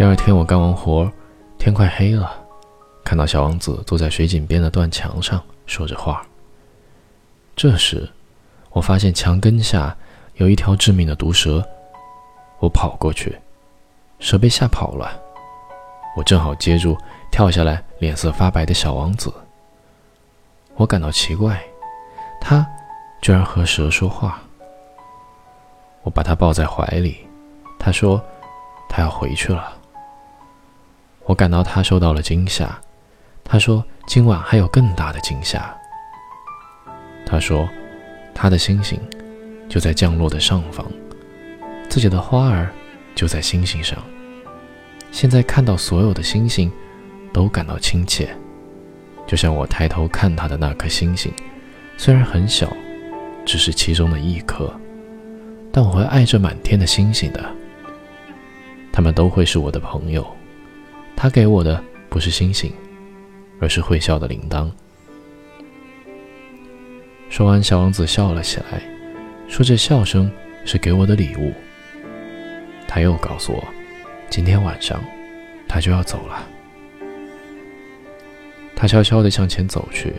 第二天我干完活，天快黑了，看到小王子坐在水井边的断墙上说着话。这时，我发现墙根下有一条致命的毒蛇，我跑过去，蛇被吓跑了，我正好接住跳下来脸色发白的小王子。我感到奇怪，他居然和蛇说话。我把他抱在怀里，他说他要回去了。我感到他受到了惊吓，他说今晚还有更大的惊吓。他说他的星星就在降落的上方，自己的花儿就在星星上。现在看到所有的星星，都感到亲切。就像我抬头看他的那颗星星，虽然很小，只是其中的一颗，但我会爱这满天的星星的。他们都会是我的朋友。他给我的不是星星，而是会笑的铃铛。说完，小王子笑了起来，说：“这笑声是给我的礼物。”他又告诉我，今天晚上他就要走了。他悄悄地向前走去，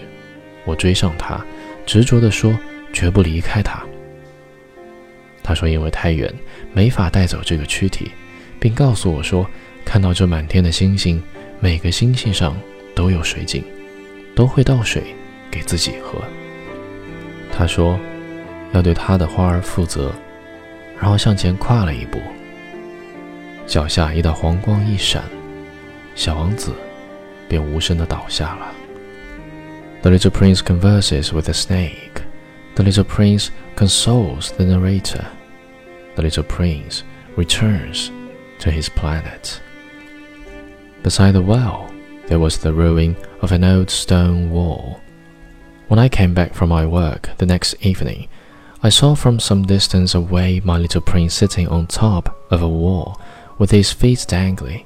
我追上他，执着地说：“绝不离开他。”他说：“因为太远，没法带走这个躯体，并告诉我说，看到这满天的星星，每个星星上都有水井，都会倒水给自己喝。”他说：“要对他的花儿负责。”然后向前跨了一步，脚下一道黄光一闪，小王子。便无声地倒下了。The little prince converses with the snake. The little prince consoles the narrator. The little prince returns to his planet. Beside the well, there was the ruin of an old stone wall. When I came back from my work the next evening, I saw from some distance away my little prince sitting on top of a wall with his feet dangling.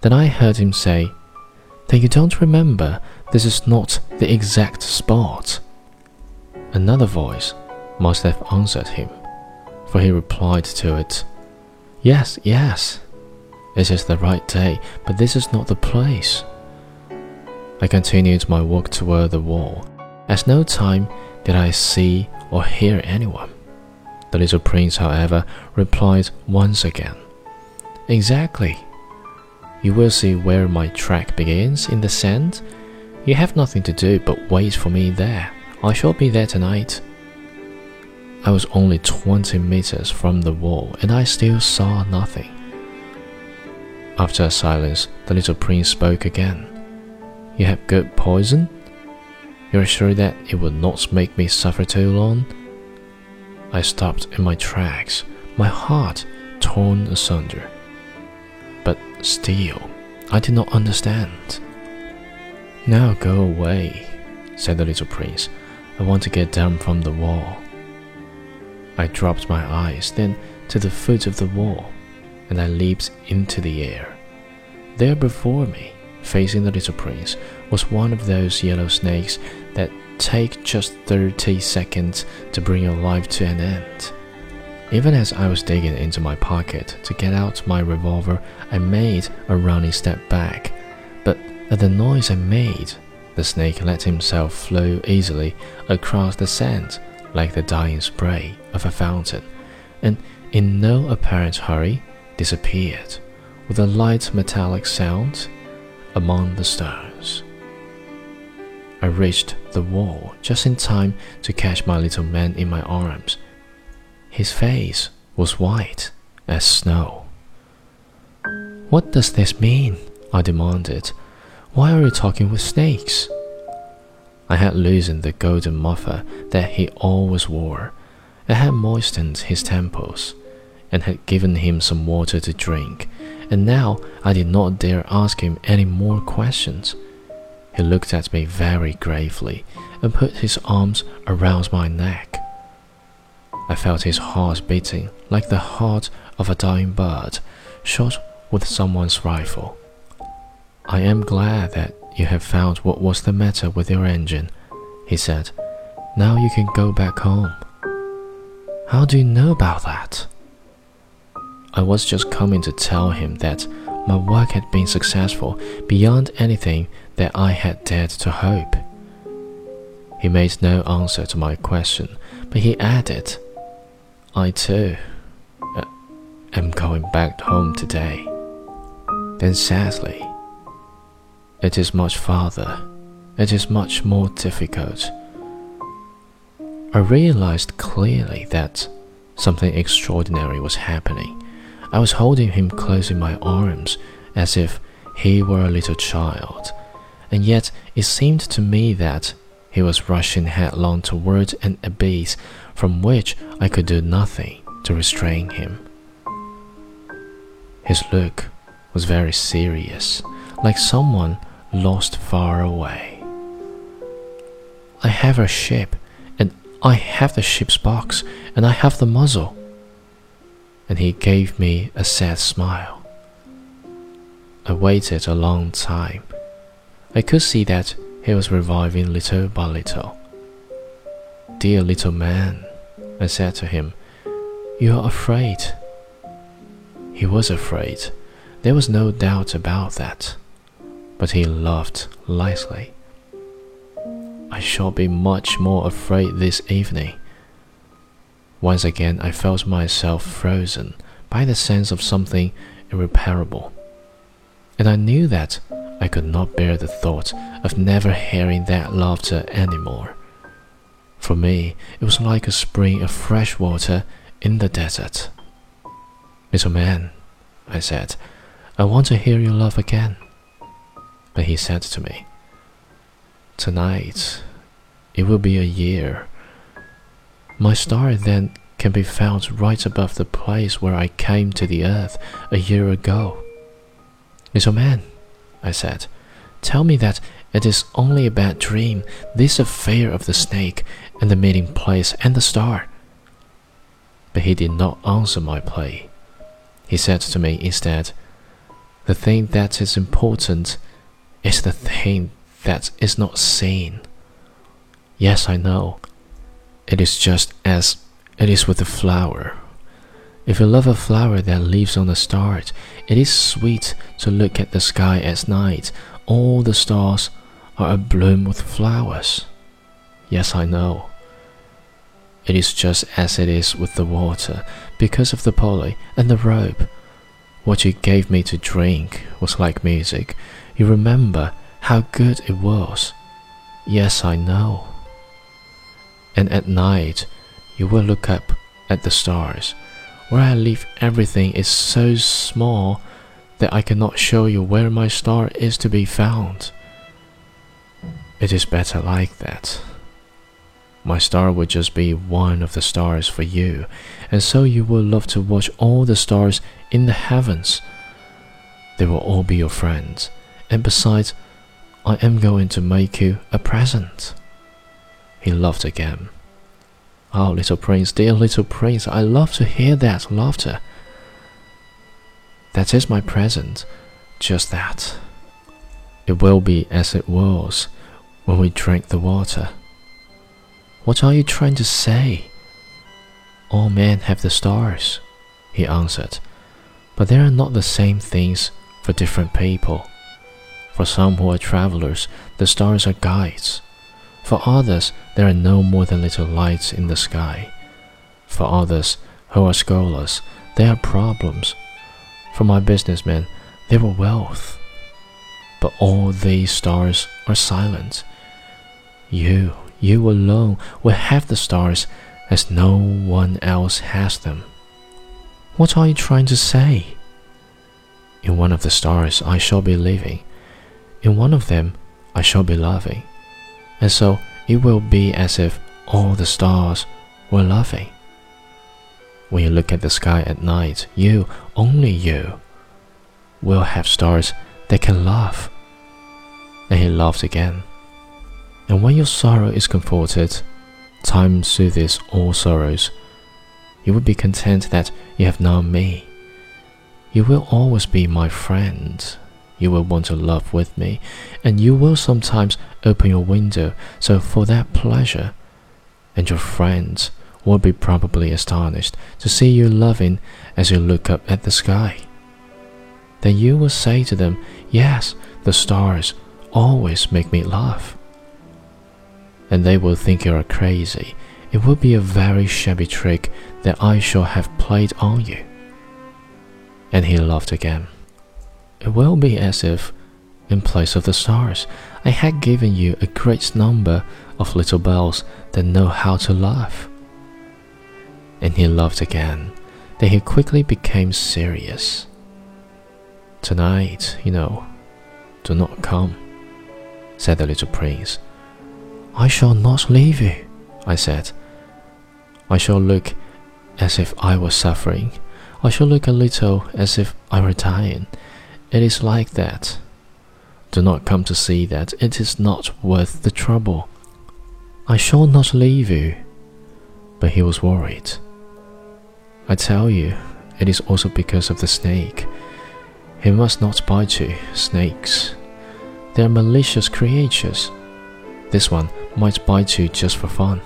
Then I heard him say, then you don't remember this is not the exact spot. Another voice must have answered him, for he replied to it, Yes, yes, it is the right day, but this is not the place. I continued my walk toward the wall, as no time did I see or hear anyone. The little prince, however, replied once again, Exactly. You will see where my track begins in the sand. You have nothing to do but wait for me there. I shall be there tonight. I was only 20 meters from the wall and I still saw nothing. After a silence, the little prince spoke again. You have good poison? You're sure that it will not make me suffer too long? I stopped in my tracks, my heart torn asunder. But still, I did not understand. Now go away, said the little prince. I want to get down from the wall. I dropped my eyes then to the foot of the wall, and I leaped into the air. There before me, facing the little prince, was one of those yellow snakes that take just 30 seconds to bring your life to an end. Even as I was digging into my pocket to get out my revolver, I made a running step back. But at the noise I made, the snake let himself flow easily across the sand like the dying spray of a fountain, and in no apparent hurry disappeared with a light metallic sound among the stones. I reached the wall just in time to catch my little man in my arms his face was white as snow. What does this mean? I demanded. Why are you talking with snakes? I had loosened the golden muffler that he always wore. It had moistened his temples and had given him some water to drink, and now I did not dare ask him any more questions. He looked at me very gravely and put his arms around my neck. I felt his heart beating like the heart of a dying bird shot with someone's rifle. I am glad that you have found what was the matter with your engine, he said. Now you can go back home. How do you know about that? I was just coming to tell him that my work had been successful beyond anything that I had dared to hope. He made no answer to my question, but he added, I too uh, am going back home today. Then sadly, it is much farther, it is much more difficult. I realized clearly that something extraordinary was happening. I was holding him close in my arms as if he were a little child, and yet it seemed to me that he was rushing headlong toward an abyss from which I could do nothing to restrain him. His look was very serious, like someone lost far away. I have a ship, and I have the ship's box, and I have the muzzle. And he gave me a sad smile. I waited a long time. I could see that he was reviving little by little. Dear little man, I said to him, you are afraid. He was afraid. There was no doubt about that. But he laughed lightly. I shall be much more afraid this evening. Once again, I felt myself frozen by the sense of something irreparable. And I knew that I could not bear the thought of never hearing that laughter any more. For me, it was like a spring of fresh water in the desert. Mr. man, I said, I want to hear your laugh again. But he said to me, Tonight, it will be a year. My star then can be found right above the place where I came to the earth a year ago. Little man, I said. Tell me that it is only a bad dream, this affair of the snake and the meeting place and the star. But he did not answer my plea. He said to me instead, The thing that is important is the thing that is not seen. Yes, I know. It is just as it is with the flower. If you love a flower that lives on the stars, it is sweet to look at the sky at night. All the stars are abloom with flowers. Yes, I know. It is just as it is with the water, because of the pulley and the rope. What you gave me to drink was like music. You remember how good it was. Yes, I know. And at night, you will look up at the stars where I live, everything is so small that I cannot show you where my star is to be found. It is better like that. My star would just be one of the stars for you, and so you will love to watch all the stars in the heavens. They will all be your friends, and besides, I am going to make you a present. He laughed again. Oh, little prince, dear little prince, I love to hear that laughter. That is my present, just that. It will be as it was when we drank the water. What are you trying to say? All men have the stars, he answered, but they are not the same things for different people. For some who are travelers, the stars are guides. For others, there are no more than little lights in the sky. For others, who are scholars, they are problems. For my businessmen, they were wealth. But all these stars are silent. You, you alone, will have the stars as no one else has them. What are you trying to say? In one of the stars I shall be living. In one of them I shall be loving and so it will be as if all the stars were laughing. When you look at the sky at night, you, only you, will have stars that can laugh. And he laughed again. And when your sorrow is comforted, time soothes all sorrows. You will be content that you have known me. You will always be my friend you will want to love with me, and you will sometimes open your window so for that pleasure, and your friends will be probably astonished to see you loving as you look up at the sky. then you will say to them, Yes, the stars always make me laugh. And they will think you are crazy. It would be a very shabby trick that I shall have played on you. And he laughed again. It will be as if, in place of the stars, I had given you a great number of little bells that know how to laugh. And he laughed again. Then he quickly became serious. Tonight, you know, do not come, said the little prince. I shall not leave you, I said. I shall look as if I was suffering. I shall look a little as if I were dying. It is like that. Do not come to see that it is not worth the trouble. I shall not leave you. But he was worried. I tell you, it is also because of the snake. He must not bite you, snakes. They are malicious creatures. This one might bite you just for fun.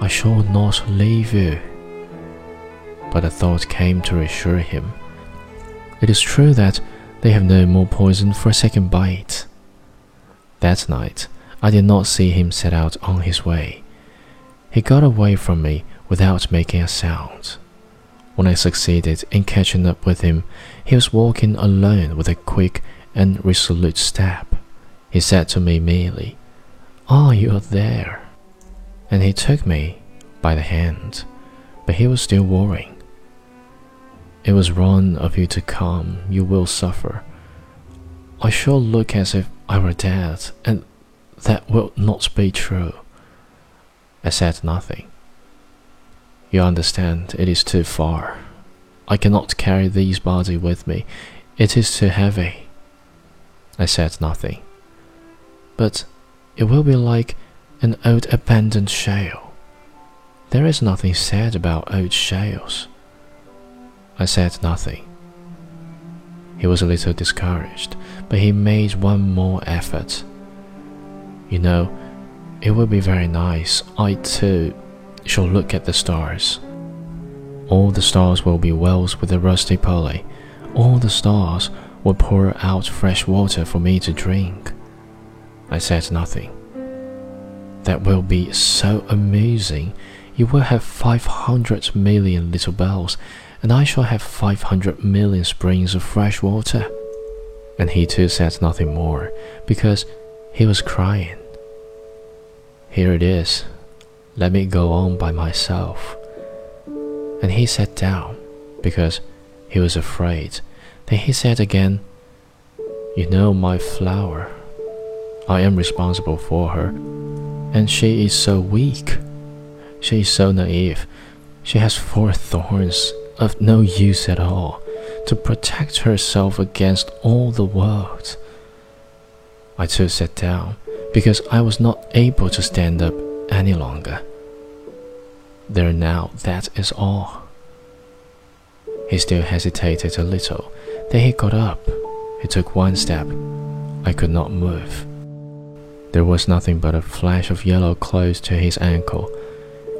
I shall not leave you. But a thought came to reassure him. It is true that they have no more poison for a second bite. That night, I did not see him set out on his way. He got away from me without making a sound. When I succeeded in catching up with him, he was walking alone with a quick and resolute step. He said to me merely, Ah, oh, you are there. And he took me by the hand, but he was still worrying. It was wrong of you to come, you will suffer. I shall look as if I were dead, and that will not be true. I said nothing. You understand, it is too far. I cannot carry this body with me. It is too heavy. I said nothing. But it will be like an old abandoned shale. There is nothing sad about old shales. I said nothing. He was a little discouraged, but he made one more effort. You know, it would be very nice. I too shall look at the stars. All the stars will be wells with a rusty pulley. All the stars will pour out fresh water for me to drink. I said nothing. That will be so amazing. You will have 500 million little bells, and I shall have 500 million springs of fresh water. And he too said nothing more, because he was crying. Here it is. Let me go on by myself. And he sat down because he was afraid. Then he said again, You know my flower. I am responsible for her. And she is so weak. She is so naive. She has four thorns of no use at all to protect herself against all the world. I too sat down because I was not able to stand up any longer. There now, that is all. He still hesitated a little. Then he got up. He took one step. I could not move. There was nothing but a flash of yellow close to his ankle.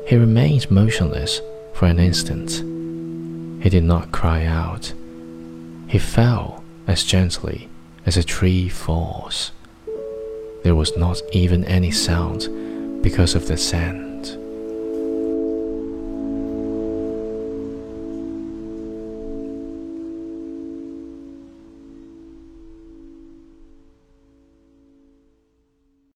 He remained motionless for an instant. He did not cry out. He fell as gently as a tree falls. There was not even any sound because of the sand.